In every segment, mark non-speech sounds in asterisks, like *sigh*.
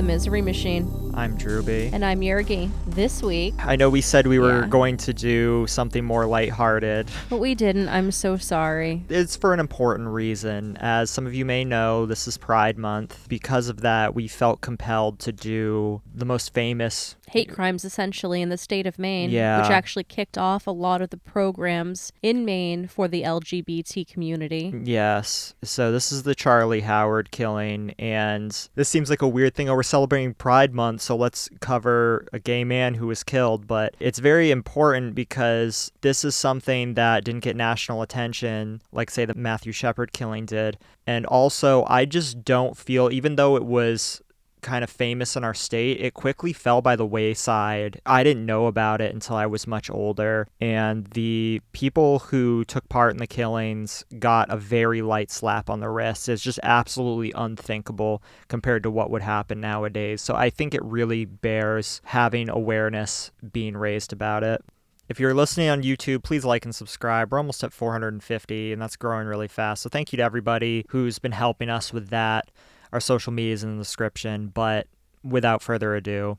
the Misery Machine. I'm Drewby. And I'm Yergy. This week. I know we said we were Yeah. going to do something more lighthearted. But we didn't. I'm so sorry. It's for an important reason. As some of you may know, this is Pride Month. Because of that, we felt compelled to do the most famous. Hate crimes, essentially, in the state of Maine, Yeah. which actually kicked off a lot of the programs in Maine for the LGBT community. Yes. So this is the Charlie Howard killing. And this seems like a weird thing. Oh, we're celebrating Pride Month, so let's cover a gay man who was killed. But it's very important because this is something that didn't get national attention, like, say, the Matthew Shepard killing did. And also, I just don't feel, even though it was kind of famous in our state, it quickly fell by the wayside. I didn't know about it until I was much older. And the people who took part in the killings got a very light slap on the wrist. It's just absolutely unthinkable compared to what would happen nowadays. So I think it really bears having awareness being raised about it. If you're listening on YouTube, please like and subscribe. We're almost at 450, and that's growing really fast. So thank you to everybody who's been helping us with that. Our social media is in the description. But without further ado,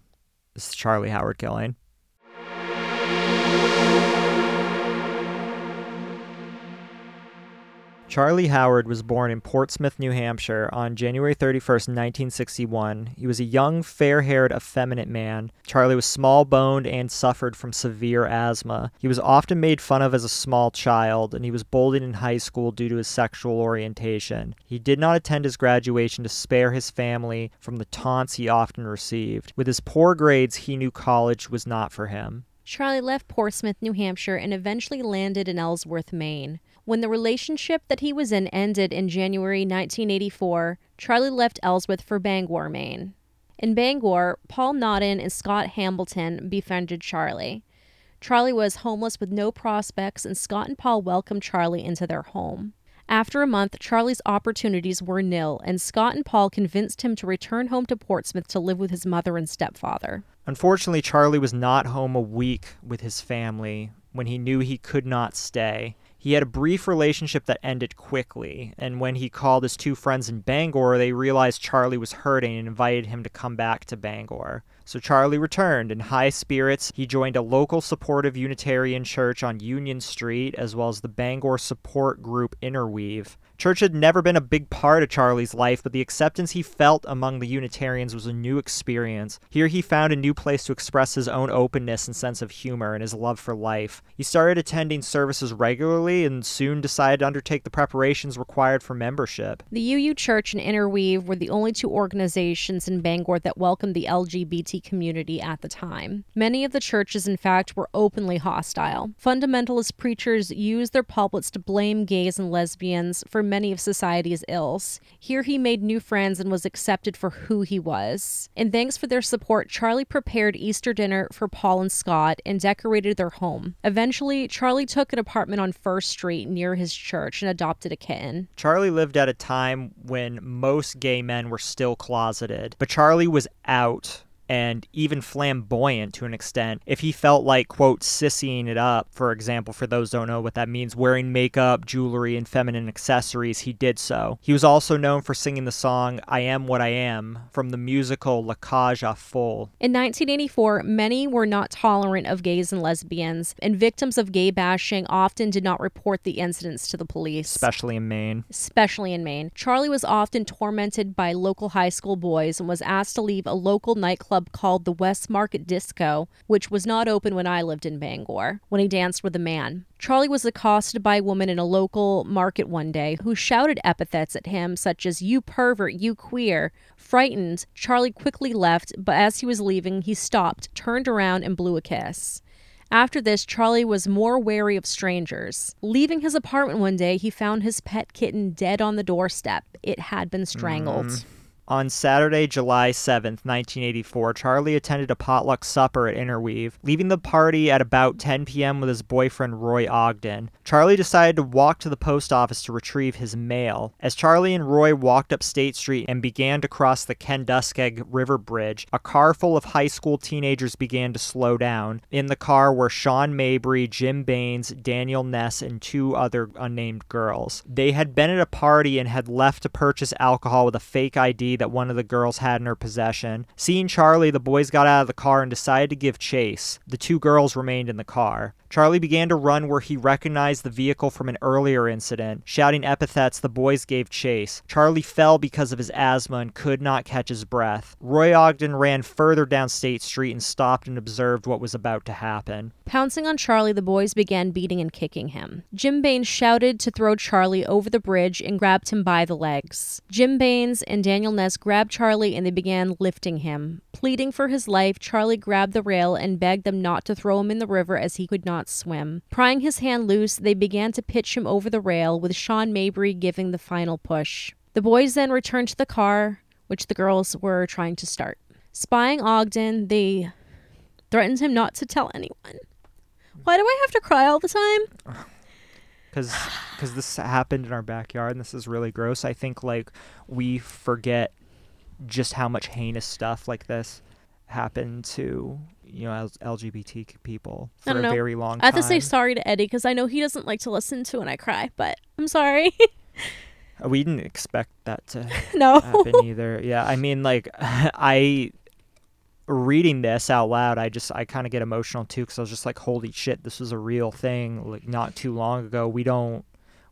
this is Charlie Howard killing. Charlie Howard was born in Portsmouth, New Hampshire on January 31st, 1961. He was a young, fair haired, effeminate man. Charlie was small boned and suffered from severe asthma. He was often made fun of as a small child, and he was bullied in high school due to his sexual orientation. He did not attend his graduation to spare his family from the taunts he often received. With his poor grades, he knew college was not for him. Charlie left Portsmouth, New Hampshire, and eventually landed in Ellsworth, Maine. When the relationship that he was in ended in January 1984, Charlie left Ellsworth for Bangor, Maine. In Bangor, Paul Nodden and Scott Hambleton befriended Charlie. Charlie was homeless with no prospects, and Scott and Paul welcomed Charlie into their home. After a month, Charlie's opportunities were nil, and Scott and Paul convinced him to return home to Portsmouth to live with his mother and stepfather. Unfortunately, Charlie was not home a week with his family when he knew he could not stay. He had a brief relationship that ended quickly, and when he called his two friends in Bangor, they realized Charlie was hurting and invited him to come back to Bangor. So Charlie returned in high spirits. He joined a local supportive Unitarian church on Union Street, as well as the Bangor support group Interweave. Church had never been a big part of Charlie's life, but the acceptance he felt among the Unitarians was a new experience. Here he found a new place to express his own openness and sense of humor and his love for life. He started attending services regularly and soon decided to undertake the preparations required for membership. The UU Church and Interweave were the only two organizations in Bangor that welcomed the LGBT community at the time. Many of the churches, in fact, were openly hostile. Fundamentalist preachers used their pulpits to blame gays and lesbians for many of society's ills. Here he made new friends and was accepted for who he was. And thanks for their support, Charlie prepared Easter dinner for Paul and Scott and decorated their home. Eventually, Charlie took an apartment on First Street near his church and adopted a kitten. Charlie lived at a time when most gay men were still closeted, but Charlie was out and even flamboyant to an extent. If he felt like, quote, sissying it up, for example, for those who don't know what that means, wearing makeup, jewelry, and feminine accessories, he did so. He was also known for singing the song I Am What I Am from the musical La Cage aux Folles. In 1984, many were not tolerant of gays and lesbians, and victims of gay bashing often did not report the incidents to the police. Especially in Maine. especially in Maine. Charlie was often tormented by local high school boys and was asked to leave a local nightclub called the West Market Disco, which was not open when I lived in Bangor, when he danced with a man. Charlie was accosted by a woman in a local market one day who shouted epithets at him such as, You pervert, you queer. Frightened, Charlie quickly left, but as he was leaving, he stopped, turned around, and blew a kiss. After this, Charlie was more wary of strangers. Leaving his apartment one day, he found his pet kitten dead on the doorstep. It had been strangled. Mm. On Saturday, July 7, 1984, Charlie attended a potluck supper at Interweave, leaving the party at about 10 p.m. with his boyfriend Roy Ogden. Charlie decided to walk to the post office to retrieve his mail. As Charlie and Roy walked up State Street and began to cross the Kenduskeag River Bridge, a car full of high school teenagers began to slow down. In the car were Shawn Mabry, Jim Baines, Daniel Ness, and two other unnamed girls. They had been at a party and had left to purchase alcohol with a fake ID that one of the girls had in her possession. Seeing Charlie, the boys got out of the car and decided to give chase. The two girls remained in the car. Charlie began to run where he recognized the vehicle from an earlier incident. Shouting epithets, the boys gave chase. Charlie fell because of his asthma and could not catch his breath. Roy Ogden ran further down State Street and stopped and observed what was about to happen. Pouncing on Charlie, the boys began beating and kicking him. Jim Baines shouted to throw Charlie over the bridge and grabbed him by the legs. Jim Baines and Daniel Ness grabbed Charlie and they began lifting him. Pleading for his life, Charlie grabbed the rail and begged them not to throw him in the river as he could not swim. Prying his hand loose, they began to pitch him over the rail, with Shawn Mabry giving the final push. The boys then returned to the car, which the girls were trying to start. Spying Ogden, they threatened him not to tell anyone. Why do I have to cry all the time? *sighs* because because this happened in our backyard and this is really gross i think like we forget just how much heinous stuff like this happened to you know lgbt people for a know. very long time. I have to say sorry to Eddie because I know he doesn't like to listen to when I cry, but I'm sorry. *laughs* Uh, we didn't expect that to *laughs* no. happen either yeah i mean like *laughs* i reading this out loud i just i kind of get emotional too because i was just like holy shit this was a real thing like not too long ago we don't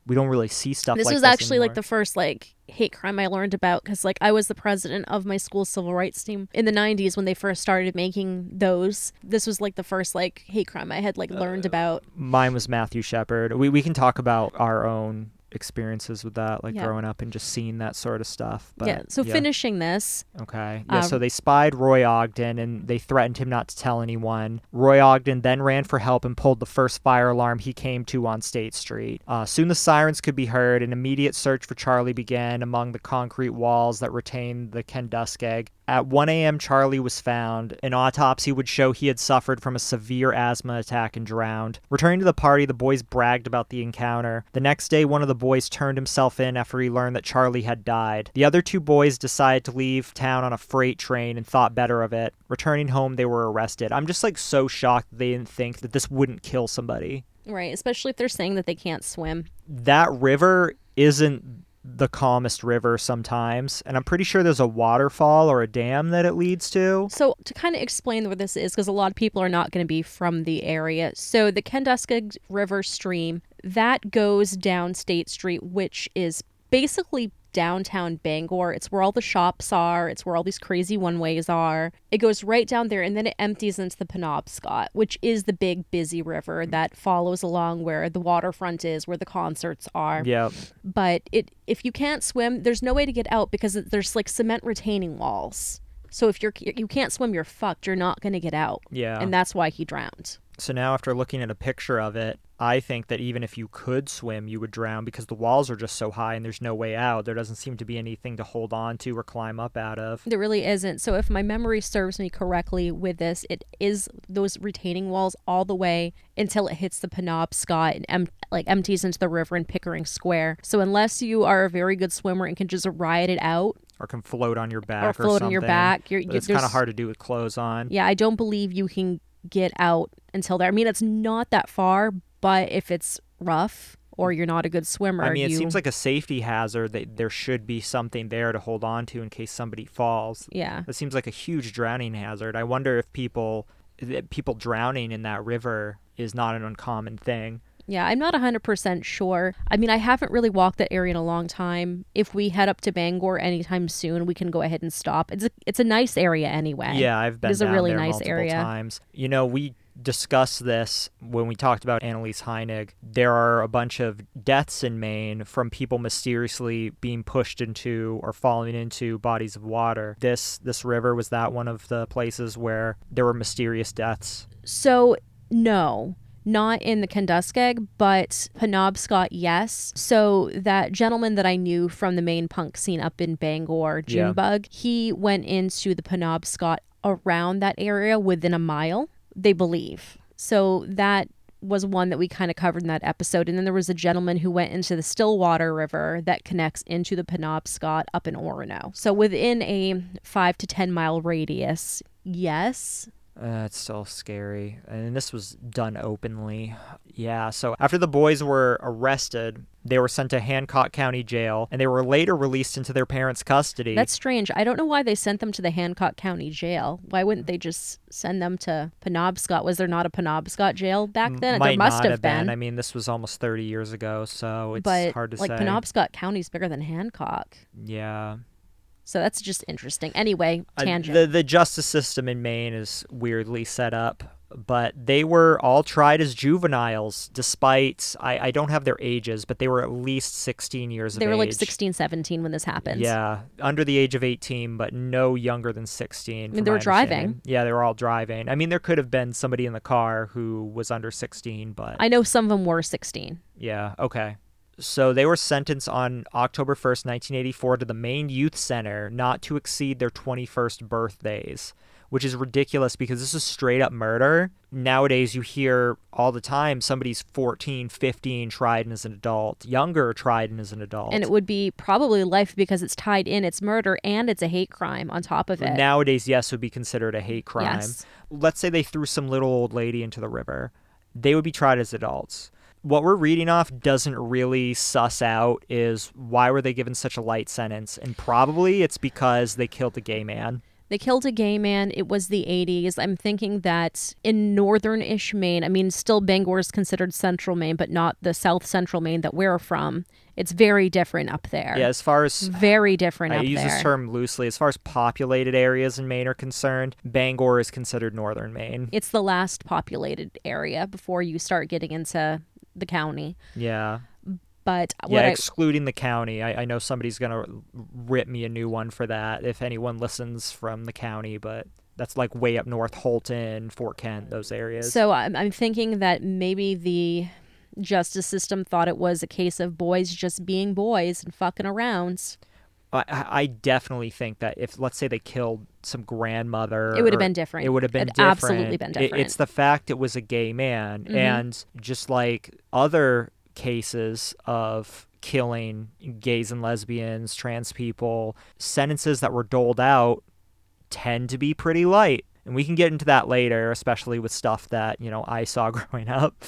we don't really see stuff this like was this actually like the first like hate crime I learned about because like I was the president of my school's civil rights team in the 90s when they first started making those. This was like the first like hate crime I had like learned Uh, about. mine was Matthew Shepard. We we can talk about our own experiences with that, like Yeah. growing up and just seeing that sort of stuff. But yeah. So finishing this, Okay. Yeah. So they spied Roy Ogden and they threatened him not to tell anyone. Roy Ogden then ran for help and pulled the first fire alarm he came to on State Street. Uh, soon the sirens could be heard. An immediate search for Charlie began among the concrete walls that retained the Kenduskeag. At 1 a.m., Charlie was found. An autopsy would show he had suffered from a severe asthma attack and drowned. Returning to the party, the boys bragged about the encounter. The next day, one of the boys turned himself in after he learned that Charlie had died. The other two boys decided to leave town on a freight train and thought better of it. Returning home, they were arrested. I'm just like so shocked that they didn't think that this wouldn't kill somebody. right? Especially if they're saying that they can't swim. That river isn't the calmest river sometimes, and I'm pretty sure there's a waterfall or a dam that it leads to. So to kind of explain where this is, because a lot of people are not going to be from the area. So the Kenduskeag River stream that goes down State Street, which is basically downtown Bangor. It's where all the shops are. It's where all these crazy one ways are. It goes right down there, and then it empties into the Penobscot, which is the big busy river that follows along where the waterfront is, where the concerts are Yep. but it if you can't swim there's no way to get out because there's like cement retaining walls so if you're you can't swim you're fucked you're not going to get out Yeah. and that's why he drowned So now, after looking at a picture of it, I think that even if you could swim, you would drown because the walls are just so high and there's no way out. There doesn't seem to be anything to hold on to or climb up out of. there really isn't so if my memory serves me correctly with this it is those retaining walls all the way until it hits the penobscot and em- like empties into the river in pickering square so unless you are a very good swimmer and can just ride it out Or can float on your back or or, float on your back you're, you- it's kind of hard to do with clothes on. Yeah, I don't believe you can get out until there. I mean, it's not that far, but if it's rough or you're not a good swimmer, I mean, it you, seems like a safety hazard that there should be something there to hold on to in case somebody falls. yeah, It seems like a huge drowning hazard. I wonder if people that people drowning in that river is not an uncommon thing. Yeah. I'm not 100% sure. I mean, I haven't really walked that area in a long time. If we head up to Bangor anytime soon, we can go ahead and stop. It's a, it's a nice area anyway. Yeah, I've been is a really there nice area. times. You know, we discussed this when we talked about Annalise Heinig. There are a bunch of deaths in Maine from people mysteriously being pushed into or falling into bodies of water. This this river was that one of the places where there were mysterious deaths. So, no, not in the Kenduskeag, but Penobscot, yes. So, that gentleman that I knew from the Maine punk scene up in Bangor, Yeah. Junebug, he went into the Penobscot around that area within a mile, they believe. So, that was one that we kind of covered in that episode. And then there was a gentleman who went into the Stillwater River that connects into the Penobscot up in Orono. So, within a five to 10 mile radius, yes, Uh, it's still scary. And this was done openly. Yeah, so after the boys were arrested, they were sent to Hancock County Jail and they were later released into their parents' custody. That's strange. I don't know why they sent them to the Hancock County Jail. Why wouldn't they just send them to Penobscot? Was there not a Penobscot jail back then? Might there must not have been. I mean, this was almost 30 years ago, so it's but hard to like say. Penobscot County's bigger than Hancock. yeah. So that's just interesting. Anyway, Uh, tangent. the the justice system in Maine is weirdly set up, but they were all tried as juveniles, despite I, I don't have their ages, but they were at least 16 years they of age. They were like age. 16, 17 when this happened. Yeah, under the age of 18, but no younger than 16. mean, they were driving. Yeah, they were all driving. I mean, there could have been somebody in the car who was under 16, but I know some of them were 16. yeah, okay. So they were sentenced on October 1st, 1984 to the Maine Youth Center not to exceed their 21st birthdays, which is ridiculous because this is straight up murder. Nowadays you hear all the time somebody's 14, 15 tried as an adult, younger tried as an adult. And it would be probably life because it's tied in. It's murder and it's a hate crime on top of it. Nowadays, yes, would be considered a hate crime. Yes. Let's say they threw some little old lady into the river. They would be tried as adults. What we're reading off doesn't really suss out is why were they given such a light sentence? And probably it's because they killed a gay man. They killed a gay man. It was the 80s. I'm thinking that in northern ish Maine, I mean, still Bangor is considered central Maine, but not the south central Maine that we're from. It's very different up there. Yeah, as far as Very different I up use there. this term loosely, as far as populated areas in Maine are concerned, Bangor is considered northern Maine. It's the last populated area before you start getting into the county. Yeah. But Yeah, what I, excluding the county. I, I know somebody's going to rip me a new one for that if anyone listens from the county, but that's like way up north, Houlton, Fort Kent, those areas. so I'm, I'm thinking that maybe the justice system thought it was a case of boys just being boys and fucking around. I, I definitely think that if, let's say, they killed some grandmother, It would have been different. It would have been different. absolutely been It- different. it's the fact it was a gay man, Mhm. and just like other cases of killing gays and lesbians, trans people, sentences that were doled out tend to be pretty light. And we can get into that later, especially with stuff that, you know, I saw *laughs* growing up.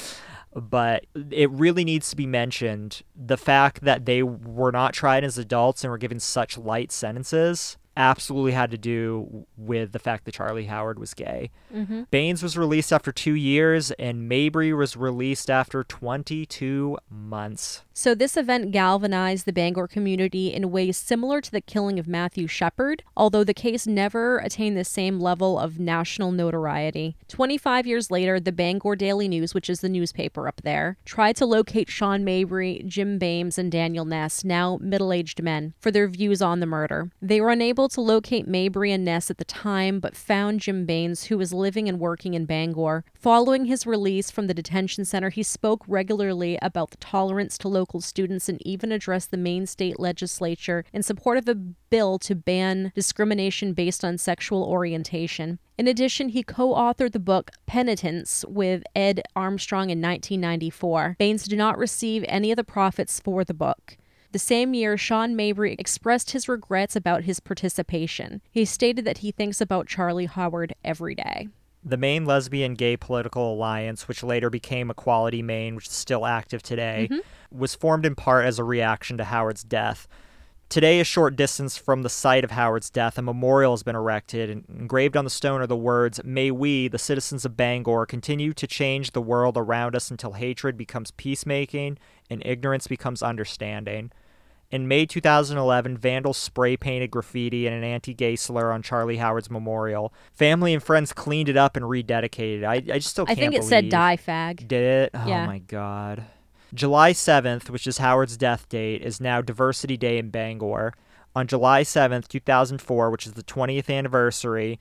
But it really needs to be mentioned the fact that they were not tried as adults and were given such light sentences absolutely had to do with the fact that Charlie Howard was gay. Mm-hmm. Baines was released after two years, and Mabry was released after 22 months. So, this event galvanized the Bangor community in ways similar to the killing of Matthew Shepard, although the case never attained the same level of national notoriety. 25 years later, the Bangor Daily News, which is the newspaper up there, tried to locate Shawn Mabry, Jim Baines, and Daniel Ness, now middle aged men, for their views on the murder. They were unable to locate Mabry and Ness at the time, but found Jim Baines, who was living and working in Bangor. Following his release from the detention center, he spoke regularly about the tolerance to local students and even addressed the Maine state legislature in support of a bill to ban discrimination based on sexual orientation. In addition, he co authored the book Penitence with Ed Armstrong in 1994. Baines did not receive any of the profits for the book. The same year, Shawn Mabry expressed his regrets about his participation. He stated that he thinks about Charlie Howard every day. The Maine Lesbian Gay Political Alliance, which later became Equality Maine, which is still active today, mm-hmm. was formed in part as a reaction to Howard's death. Today, a short distance from the site of Howard's death, a memorial has been erected, and engraved on the stone are the words May we, the citizens of Bangor, continue to change the world around us until hatred becomes peacemaking and ignorance becomes understanding. In May 2011, vandals spray painted graffiti and an anti gay slur on Charlie Howard's memorial. Family and friends cleaned it up and rededicated it. I, I just still I think it said die fag. Did it? Oh yeah. Oh my god. July 7th, which is Howard's death date, is now Diversity Day in Bangor. On July 7th, 2004, which is the 20th anniversary,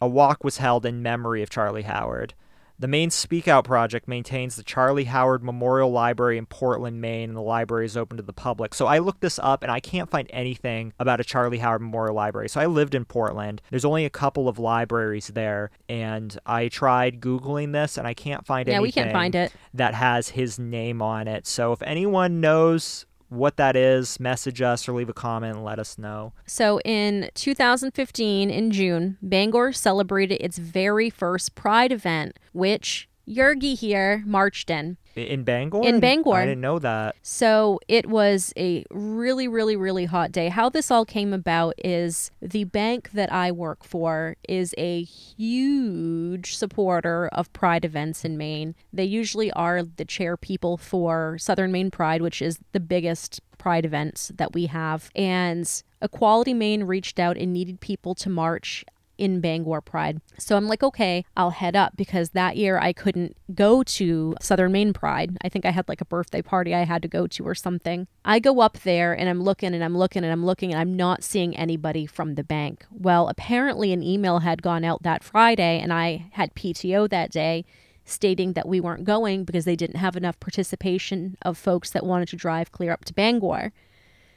a walk was held in memory of Charlie Howard. The Maine Speak Out Project maintains the Charlie Howard Memorial Library in Portland, Maine, and the library is open to the public. So I looked this up and I can't find anything about a Charlie Howard Memorial Library. So I lived in Portland. There's only a couple of libraries there, and I tried Googling this and I can't find Yeah, anything we can't find it. that has his name on it. So if anyone knows what that is, message us or leave a comment and let us know. So in 2015, in June, Bangor celebrated its very first Pride event, which Yergy here marched in. In Bangor? In Bangor. I didn't know that. So it was a really, really, really hot day. How this all came about is the bank that I work for is a huge supporter of Pride events in Maine. They usually are the chair people for Southern Maine Pride, which is the biggest Pride events that we have. And Equality Maine reached out and needed people to march in Bangor Pride. So I'm like, okay, I'll head up because that year I couldn't go to Southern Maine Pride. I think I had like a birthday party I had to go to or something. I go up there and I'm looking and I'm looking and I'm looking and I'm not seeing anybody from the bank. Well, apparently an email had gone out that Friday and I had PTO that day stating that we weren't going because they didn't have enough participation of folks that wanted to drive clear up to Bangor.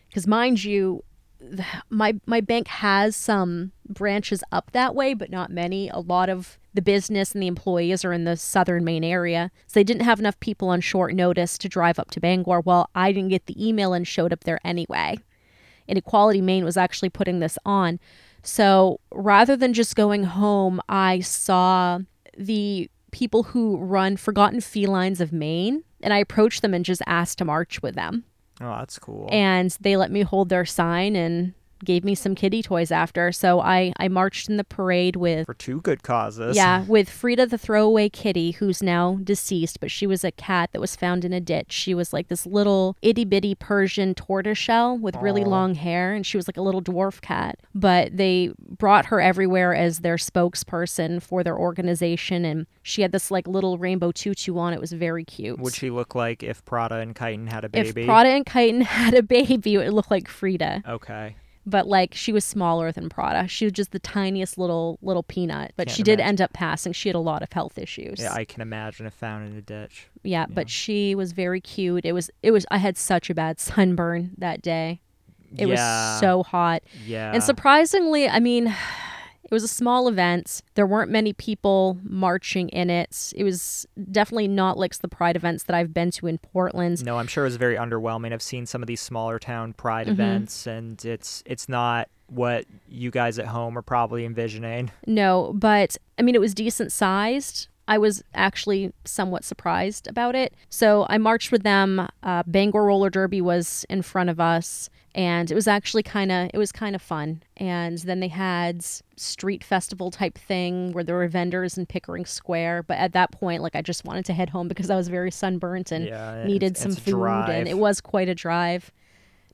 Because mind you, *sighs* my my bank has some branches up that way, but not many. A lot of the business and the employees are in the southern Maine area. So they didn't have enough people on short notice to drive up to Bangor. Well, I didn't get the email and showed up there anyway. Inequality Equality Maine was actually putting this on. So rather than just going home, I saw the people who run Forgotten Felines of Maine and I approached them and just asked to march with them. Oh, that's cool. And they let me hold their sign and gave me some kitty toys after. So I, I marched in the parade with for two good causes. Yeah, with Frida the throwaway kitty, who's now deceased, but she was a cat that was found in a ditch. She was like this little itty bitty Persian tortoiseshell with really Aw. long hair, and she was like a little dwarf cat. But they brought her everywhere as their spokesperson for their organization, and she had this like little rainbow tutu on. It was very cute. Would she look like if Prada and Chiton had a baby? if? Prada and Chiton *laughs* had a baby, it would look like Frida. okay. But like she was smaller than Prada. She was just the tiniest little little peanut. But Can't she did imagine. end up passing. She had a lot of health issues. Yeah, I can imagine if found in a ditch. yeah, but she was very cute. It was it was I had such a bad *laughs* sunburn that day. It yeah. was so hot. Yeah. And surprisingly, I mean, it was a small event. There weren't many people marching in it. It was definitely not like the pride events that I've been to in Portland. No, I'm sure it was very underwhelming. I've seen some of these smaller town pride Mhm. events, and it's it's not what you guys at home are probably envisioning. No, but I mean, it was decent sized. I was actually somewhat surprised about it. So I marched with them. Uh, Bangor Roller Derby was in front of us, and it was actually kind of it was kind of fun. And then they had street festival type thing where there were vendors in Pickering Square. But at that point, like I just wanted to head home because I was very sunburnt and yeah, needed it's, some it's food, and it was quite a drive.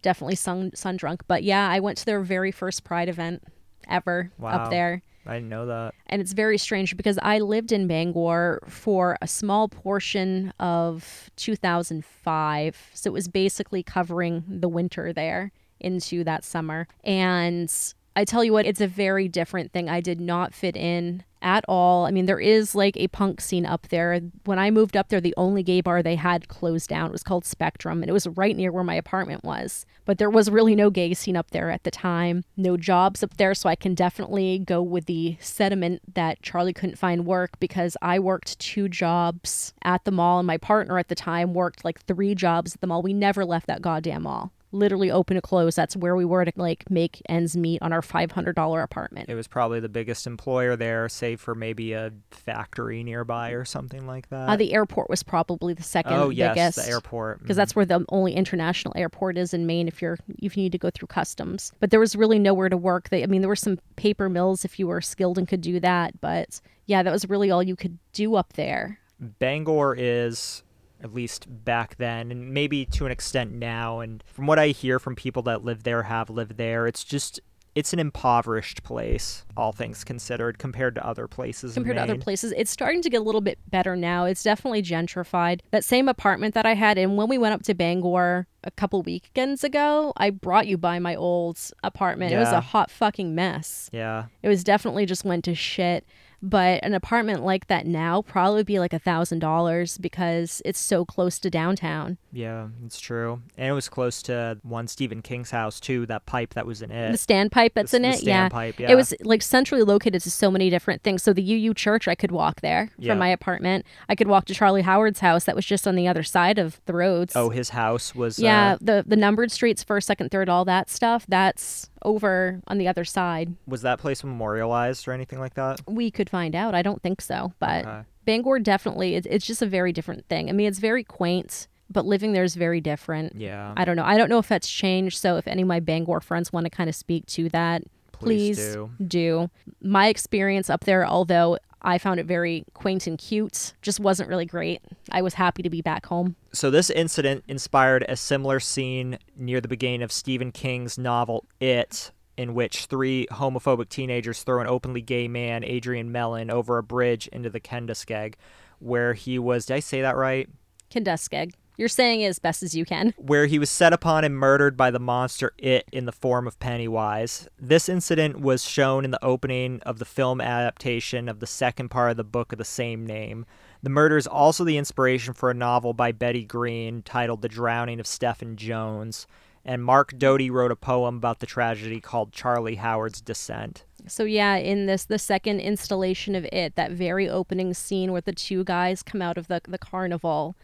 Definitely sun sun drunk, but yeah, I went to their very first Pride event ever Wow. up there. I didn't know that. And it's very strange because I lived in Bangor for a small portion of 2005. So it was basically covering the winter there into that summer. And I tell you what, it's a very different thing. I did not fit in at all. I mean, there is like a punk scene up there. When I moved up there, the only gay bar they had closed down. It was called Spectrum, and it was right near where my apartment was. But there was really no gay scene up there at the time. No jobs up there, so I can definitely go with the sentiment that Charlie couldn't find work because I worked two jobs at the mall, and my partner at the time worked like three jobs at the mall. We never left that goddamn mall. Literally open to close. That's where we were to like make ends meet on our $500 apartment. It was probably the biggest employer there, save for maybe a factory nearby or something like that. Uh, the airport was probably the second oh yes, biggest. the airport. because Mhm. that's where the only international airport is in Maine if you're if you need to go through customs. But there was really nowhere to work. They, I mean, there were some paper mills if you were skilled and could do that, but yeah, that was really all you could do up there. Bangor is at least back then and maybe to an extent now and from what I hear from people that live there have lived there it's just it's an impoverished place all things considered compared to other places in compared to other places. It's starting to get a little bit better now. It's definitely gentrified. That same apartment that I had, and when we went up to Bangor a couple weekends ago, I brought you by my old apartment. Yeah. It was a hot fucking mess. yeah It was definitely just went to shit. But an apartment like that now probably would be like a thousand dollars because it's so close to downtown. Yeah, it's true. And it was close to one Stephen King's house too. That pipe that was in it. The standpipe that's The- in the it, yeah. yeah. It was like centrally located to so many different things. So the UU Church, I could walk there Yeah. from my apartment. I could walk to Charlie Howard's house that was just on the other side of the roads. Oh, his house was. yeah, Uh, the the numbered streets, first, second, third, all that stuff. That's over on the other side. was that place memorialized or anything like that? We could find out. I don't think so, but Okay. Bangor definitely. It's, it's just a very different thing. I mean, it's very quaint, but living there is very different. Yeah. I don't know. I don't know if that's changed. So if any of my Bangor friends want to kind of speak to that, Please please, do. do. My experience up there, although I found it very quaint and cute, just wasn't really great. I was happy to be back home. So this incident inspired a similar scene near the beginning of Stephen King's novel It, in which three homophobic teenagers throw an openly gay man, Adrian Mellon, over a bridge into the Kendiskeg, where he was. Did I say that right? Kenduskeag. You're saying it as best as you can. where he was set upon and murdered by the monster It in the form of Pennywise. This incident was shown in the opening of the film adaptation of the second part of the book of the same name. The murder is also the inspiration for a novel by Bette Greene titled The Drowning of Stephen Jones. And Mark Doty wrote a poem about the tragedy called Charlie Howard's Descent. So yeah, in this the second installation of it, that very opening scene where the two guys come out of the the carnival,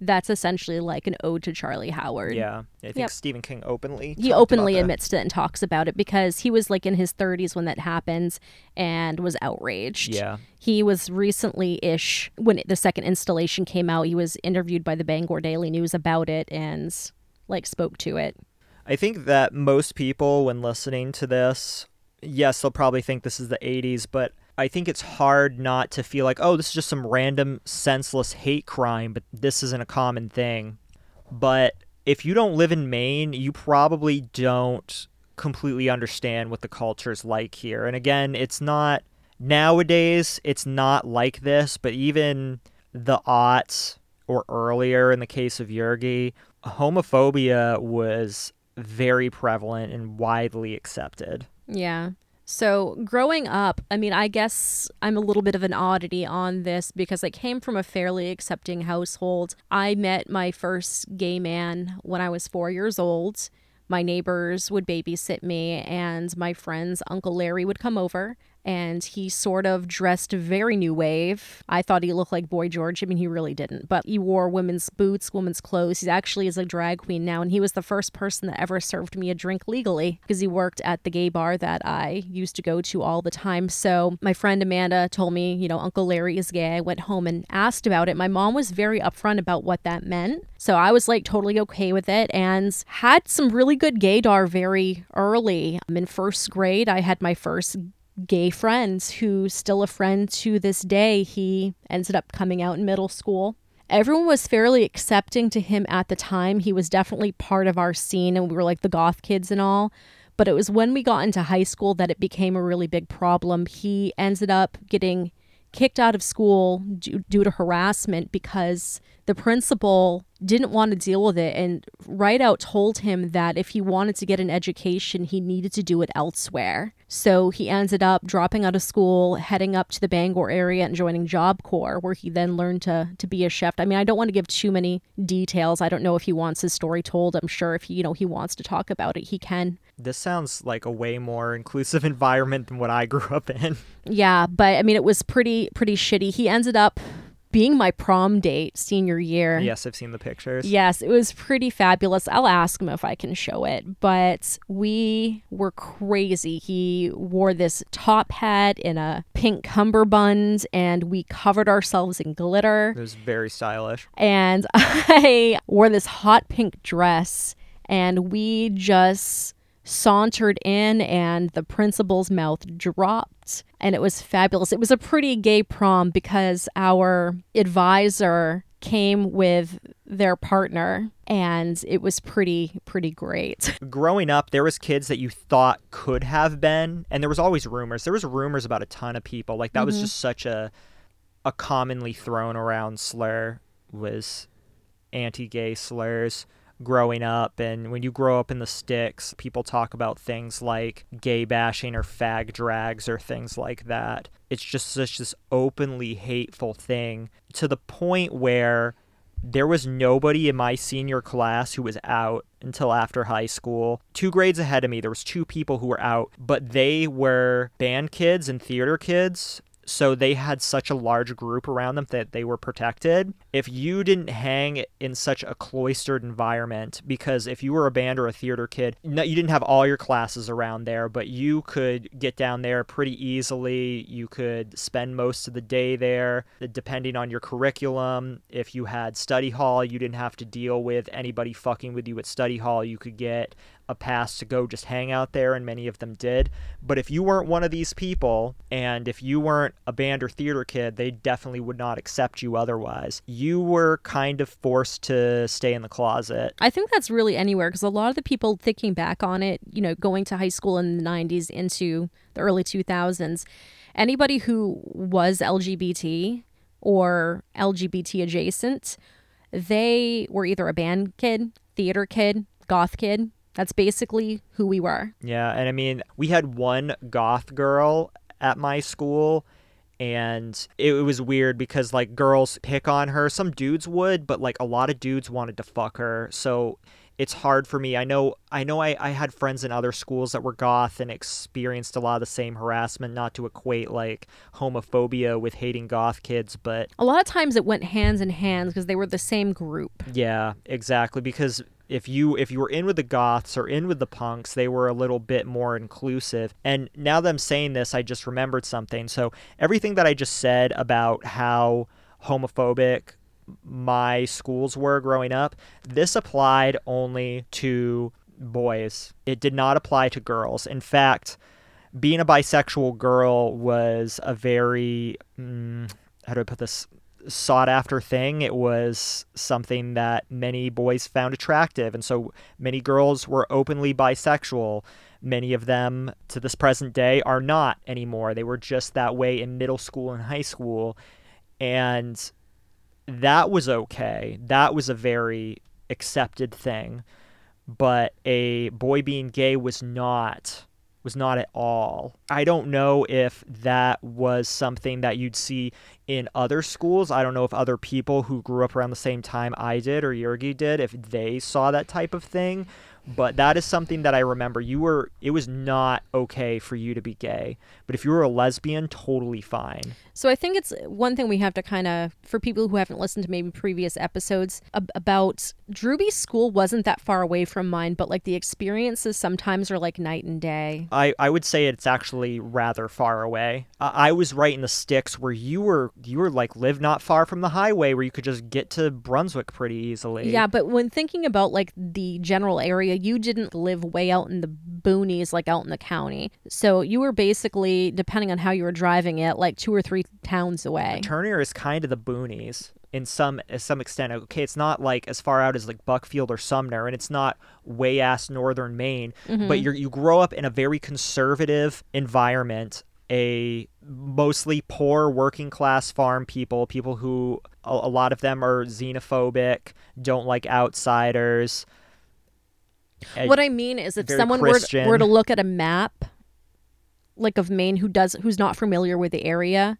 that's essentially like an ode to Charlie Howard. Yeah, I think Yep. Stephen King openly. He openly admits to it and talks about it because he was like in his 30s when that happens and was outraged. Yeah. He was recently ish when the second installation came out. He was interviewed by the Bangor Daily News about it and like spoke to it. I think that most people, when listening to this, yes, they'll probably think this is the 80s, but I think it's hard not to feel like, oh, this is just some random, senseless hate crime, but this isn't a common thing. But if you don't live in Maine, you probably don't completely understand what the culture is like here. And again, it's not nowadays, it's not like this, but even the aughts or earlier in the case of Yergy, homophobia was very prevalent and widely accepted. Yeah. So growing up, I mean, I guess I'm a little bit of an oddity on this because I came from a fairly accepting household. I met my first gay man when I was four years old. My neighbors would babysit me, and my friend's Uncle Larry would come over. And he sort of dressed very new wave. I thought he looked like Boy George. I mean, he really didn't. But he wore women's boots, women's clothes. He actually is a drag queen now. And he was the first person that ever served me a drink legally because he worked at the gay bar that I used to go to all the time. So my friend Amanda told me, you know, Uncle Larry is gay. I went home and asked about it. My mom was very upfront about what that meant. So I was like totally okay with it and had some really good gaydar very early. Um, in first grade, I had my first gay friends who's still a friend to this day. He ended up coming out in middle school. Everyone was fairly accepting to him at the time. He was definitely part of our scene and we were like the goth kids and all. But it was when we got into high school that it became a really big problem. He ended up getting kicked out of school due, due to harassment because the principal didn't want to deal with it and right out told him that if he wanted to get an education, he needed to do it elsewhere. So he ended up dropping out of school, heading up to the Bangor area and joining Job Corps, where he then learned to to be a chef. I mean, I don't want to give too many details. I don't know if he wants his story told. I'm sure if he, you know he wants to talk about it, he can. This sounds like a way more inclusive *laughs* environment than what I grew up in. Yeah, but I mean, it was pretty pretty shitty. He ended up being my prom date senior year. yes, I've seen the pictures. Yes, it was pretty fabulous. I'll ask him if I can show it. But we were crazy. He wore this top hat and a pink cummerbund, and we covered ourselves in glitter. It was very stylish. And *laughs* I wore this hot pink dress, and we just sauntered in, and the principal's mouth dropped. And it was fabulous. It was a pretty gay prom because our advisor came with their partner and it was pretty pretty great. *laughs* growing up there was kids that you thought could have been and there was always rumors there was rumors about a ton of people like that was mm-hmm. just such a a commonly thrown around slur was anti-gay slurs growing up. And when you grow up in the sticks, people talk about things like gay bashing or fag drags or things like that. It's just such this openly hateful thing to the point where there was nobody in my senior class who was out until after high school. Two grades ahead of me, there was two people who were out, but they were band kids and theater kids so they had such a large group around them that they were protected. If you didn't hang in such a cloistered environment, because if you were a band or a theater kid, no, you didn't have all your classes around there, but you could get down there pretty easily. You could spend most of the day there, uh, depending on your curriculum. If you had study hall, you didn't have to deal with anybody fucking with you at study hall. You could get a pass to go just hang out there, and many of them did. But if you weren't one of these people, and if you weren't a band or theater kid, they definitely would not accept you otherwise. You were kind of forced to stay in the closet. I think that's really anywhere because a lot of the people thinking back on it, you know, going to high school in the 90s into the early 2000s, anybody who was LGBT or LGBT adjacent, they were either a band kid, theater kid, goth kid, that's basically who we were. Yeah, and I mean, we had one goth girl at my school and it, was weird because like girls pick on her. Some dudes would but like a lot of dudes wanted to fuck her. So it's hard for me. I know i know I, I had friends in other schools that were goth and experienced a lot of the same harassment not to equate like homophobia with hating goth kids but a lot of times it went hands in hands because they were the same group. Yeah exactly because if you if you were in with the goths or in with the punks they were a little bit more inclusive. And now that i'm saying this i just remembered something. So everything that i just said about how homophobic my schools were growing up this applied only to boys. It did not apply to girls. In fact being a bisexual girl was a very mm, how do i put this sought after thing. It was something that many boys found attractive. And so many girls were openly bisexual. Many of them to this present day are not anymore. They were just that way in middle school and high school. And that was okay. That was a very accepted thing. But a boy being gay was not was not at all. I don't know if that was something that you'd see in other schools. I don't know if other people who grew up around the same time I did or Yergy did, if they saw that type of thing but that is something that I remember. You were it was not okay for you to be gay, but if you were a lesbian, totally fine. So I think it's one thing we have to kind of for people who haven't listened to maybe previous episodes ab- about Drewby's school wasn't that far away from mine, but like the experiences sometimes are like night and day. I I would say it's actually rather far away. I, I was right in the sticks where you were you were like live not far from the highway where you could just get to Brunswick pretty easily. Yeah, but when thinking about like the general area you didn't live way out in the boonies, like out in the county. So you were basically, depending on how you were driving it, like two or three towns away. Turner is kind of the boonies in some some extent. Okay, it's not like as far out as like Buckfield or Sumner, and it's not way ass northern Maine, mm-hmm. but you you grow up in a very conservative environment a mostly poor working class farm people, people who a, a, lot of them are xenophobic, don't like outsiders, what I mean is, if someone were, were to look at a map, like of Maine, who does who's not familiar with the area,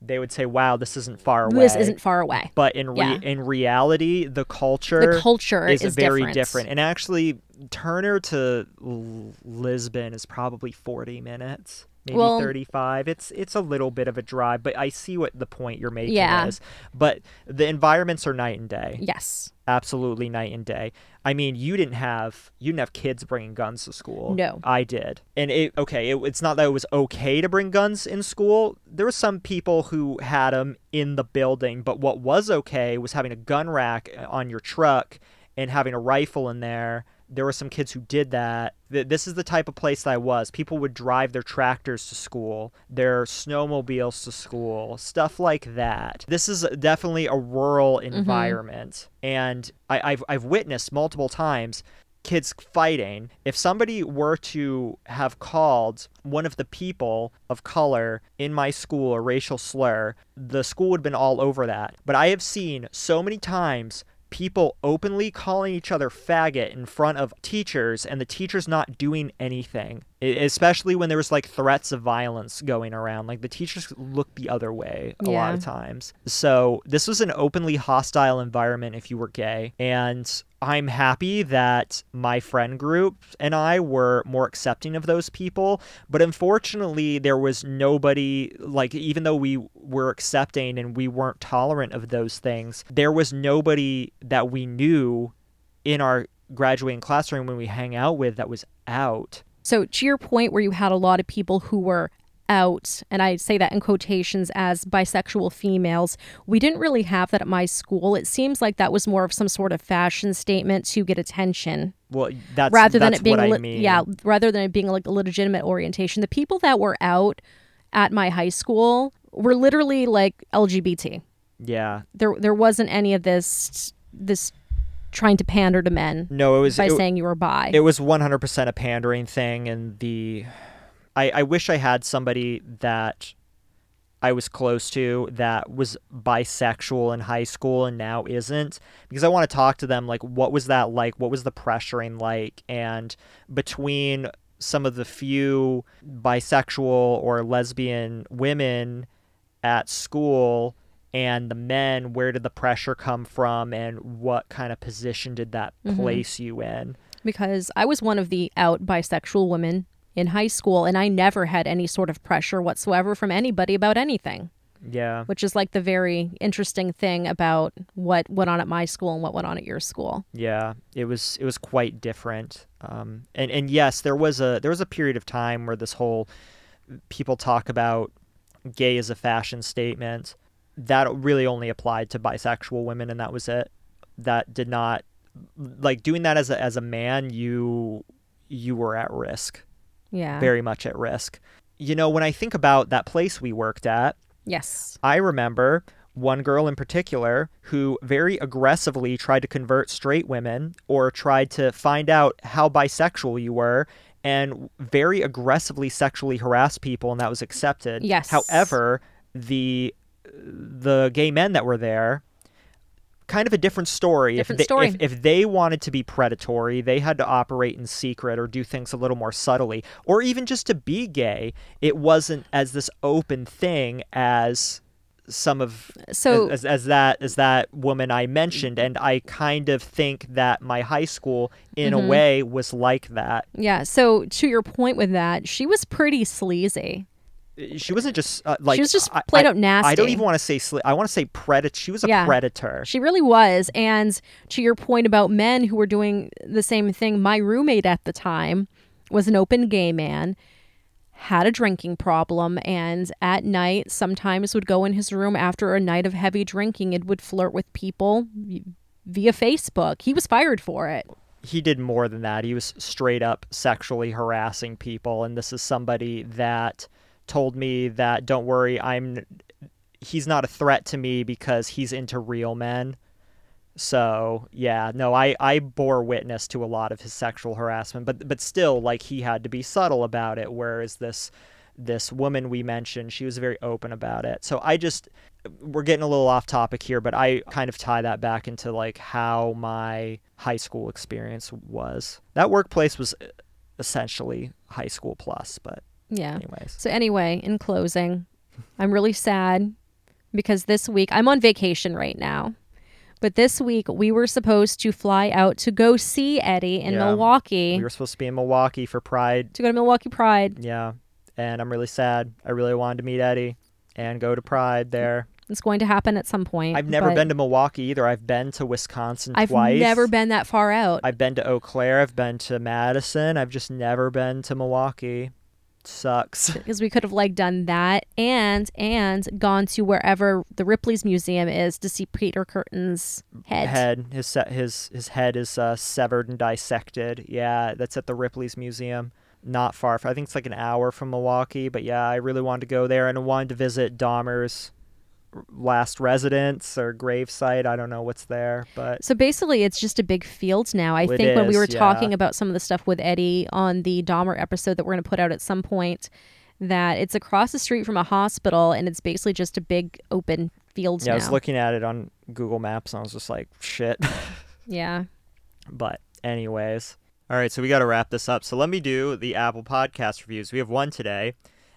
they would say, "Wow, this isn't far away." This isn't far away. But in re- yeah. in reality, the culture the culture is, is very different. different. And actually, Turner to L- Lisbon is probably forty minutes maybe well, 35 it's it's a little bit of a drive but i see what the point you're making yeah. is but the environments are night and day yes absolutely night and day i mean you didn't have you didn't have kids bringing guns to school. No. I did. And it okay it, it's not that it was okay to bring guns in school. There were some people who had them in the building but what was okay was having a gun rack on your truck and having a rifle in there there were some kids who did that. This is the type of place that I was. People would drive their tractors to school, their snowmobiles to school, stuff like that. This is definitely a rural mm-hmm. environment. Mm-hmm. And I, have I've witnessed multiple times kids fighting. If somebody were to have called one of the people of color in my school a racial slur, the school would have been all over that. But I have seen so many times people openly calling each other faggot in front of teachers and the teachers not doing anything especially when there was like threats of violence going around like the teachers looked the other way a lot of times. So this was an openly hostile environment if you were gay and i'm happy that my friend group and i were more accepting of those people but unfortunately there was nobody like even though we were accepting and we weren't tolerant of those things there was nobody that we knew in our graduating classroom when we hang out with that was out So, to your point, where you had a lot of people who were out, and I say that in quotations as bisexual females, we didn't really have that at my school. It seems like that was more of some sort of fashion statement to get attention well that's rather than it being I mean. yeah, rather than it being like a legitimate orientation. The people that were out at my high school were literally like LGBT. yeah There there wasn't any of this this trying to pander to men no it was by it, saying you were bi. it was 100% a pandering thing and the I, I wish i had somebody that i was close to that was bisexual in high school and now isn't because i want to talk to them like what was that like what was the pressuring like and between some of the few bisexual or lesbian women at school and the men where did the pressure come from and what kind of position did that Mhm. place you in because I was one of the out bisexual women in high school and I never had any sort of pressure whatsoever from anybody about anything, yeah which is like the very interesting thing about what went on at my school and what went on at your school. Yeah, it was it was quite different. Um, and and yes, there was a there was a period of time where this whole people talk about gay as a fashion statement that really only applied to bisexual women, and that was it. That did not like doing that as a as a man. You you were at risk, Yeah. very much at risk. You know, when I think about that place we worked at, yes. I remember one girl in particular who very aggressively tried to convert straight women or tried to find out how bisexual you were and very aggressively sexually harassed people and that was accepted. Yes. However, the the gay men that were there kind of a different story. Different if they, story. If, if they wanted to be predatory, they had to operate in secret or do things a little more subtly, or even just to be gay. It wasn't as this open thing as some of So as, as that as that woman I mentioned, and I kind of think that my high school, in Mhm. a way, was like that. yeah, so to your point with that, she was pretty sleazy. She wasn't just uh, like she was just played I, out nasty. I don't even want to say sli- I want to say predator. She was a Yeah. predator. She really was. And to your point about men who were doing the same thing, my roommate at the time was an open gay man, had a drinking problem, and at night sometimes would go in his room after a night of heavy drinking and would flirt with people via Facebook. He was fired for it. he did more than that. He was straight up sexually harassing people, and this is somebody that told me that don't worry, I'm he's not a threat to me because he's into real men. So yeah, no, I, I bore witness to a lot of his sexual harassment, but but still, like he had to be subtle about it. Whereas this this woman we mentioned, she was very open about it. So I just we're getting a little off topic here, but I kind of tie that back into like how my high school experience was. That workplace was uh, essentially high school plus, but Yeah. anyways. So, anyway, in closing, I'm really sad because this week I'm on vacation right now. But this week we were supposed to fly out to go see Eddie in Yeah. Milwaukee We were supposed to be in Milwaukee for Pride. to go to Milwaukee Pride. Yeah. And I'm really sad. I really wanted to meet Eddie and go to Pride there. It's going to happen at some point. I've never been to Milwaukee either. I've been to Wisconsin I've twice. never been that far out. I've been to Eau Claire. I've been to Madison. I've just never been to Milwaukee. Sucks. *laughs* because we could have like done that and and gone to wherever the Ripley's museum is to see Peter Kürten's head. Head. His his his head is uh, severed and dissected. Yeah, that's at the Ripley's Museum. Not far. From, I think it's like an hour from Milwaukee. But yeah, I really wanted to go there and I wanted to visit Dahmer's last residence or gravesite. I don't know what's there, but So basically, it's just a big field now. I think when we is, were yeah. talking about some of the stuff with Eddie on the Dahmer episode that we're going to put out at some point, that it's across the street from a hospital and it's basically just a big open field. Yeah, I was looking at it on Google Maps and I was just like, shit. *laughs* yeah. But, anyways. All right, so we got to wrap this up. So let me do the Apple Podcast reviews. We have one today,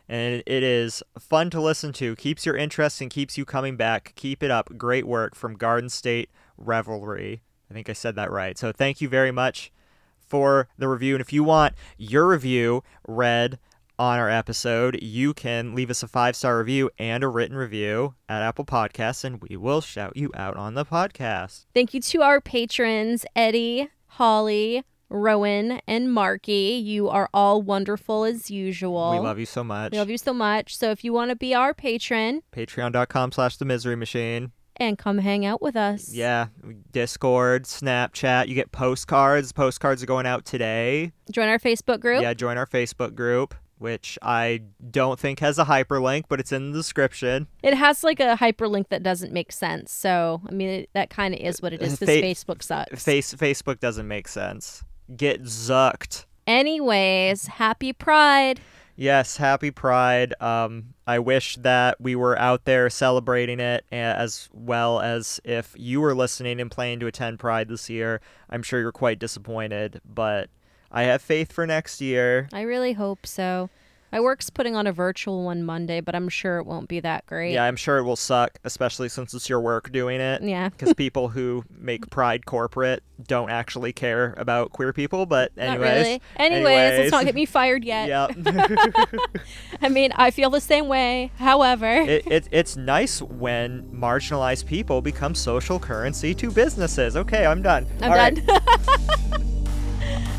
and it is fun to listen to, keeps your interest, and keeps you coming back. Keep it up. Great work from Garden State Revelry. I think I said that right. So thank you very much for the review. And if you want your review read on our episode, you can leave us a five star review and a written review at Apple Podcasts, and we will shout you out on the podcast. Thank you to our patrons, Eddie, Holly, Rowan, and Marky. You are all wonderful as usual. We love you so much. We love you so much. So if you want to be our patron Patreon.com slash the misery machine. and come hang out with us. Yeah, Discord, Snapchat. You get postcards. Postcards are going out today. Join our Facebook group. Yeah, join our Facebook group, which I don't think has a hyperlink, but it's in the description. It has like a hyperlink that doesn't make sense. So, I mean, it, that kind of is what it is uh, because Fa- Facebook sucks. Face Facebook doesn't make sense. Get zucked. Anyways, happy Pride. Yes, happy Pride. Um, I wish that we were out there celebrating it as well as if you were listening and planning to attend Pride this year. I'm sure you're quite disappointed, but I have faith for next year. I really hope so. My work's putting on a virtual one Monday, but I'm sure it won't be that great. Yeah, I'm sure it will suck, especially since it's your work doing it. Yeah. Because *laughs* people who make Pride corporate don't actually care about queer people. But anyways, really. Anyways, let's not get me fired yet. Yep. *laughs* I mean, I feel the same way. However, it, it, it's nice when marginalized people become social currency to businesses. Okay, I'm done. I'm All right. done. *laughs*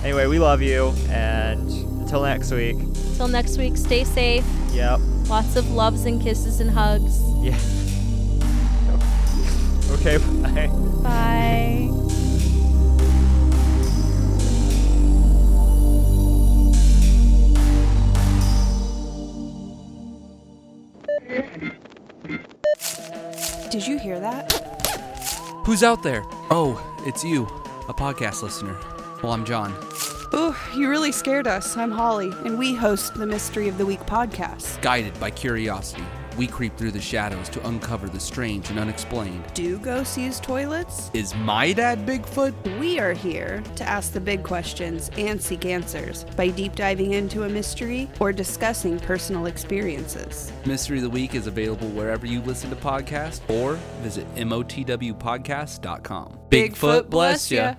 Anyway, we love you, and until next week. Till next week, stay safe. Yep. Lots of loves and kisses and hugs. Yeah. *laughs* Okay. Bye. Bye. Did you hear that? Who's out there? Oh, it's you, a podcast listener. Well, I'm John. Ooh, you really scared us. I'm Holly, and we host the Mystery of the Week podcast. Guided by curiosity, we creep through the shadows to uncover the strange and unexplained. Do ghosts use toilets? Is my dad Bigfoot? We are here to ask the big questions and seek answers by deep diving into a mystery or discussing personal experiences. Mystery of the Week is available wherever you listen to podcasts or visit motwpodcast.com. Bigfoot bless ya.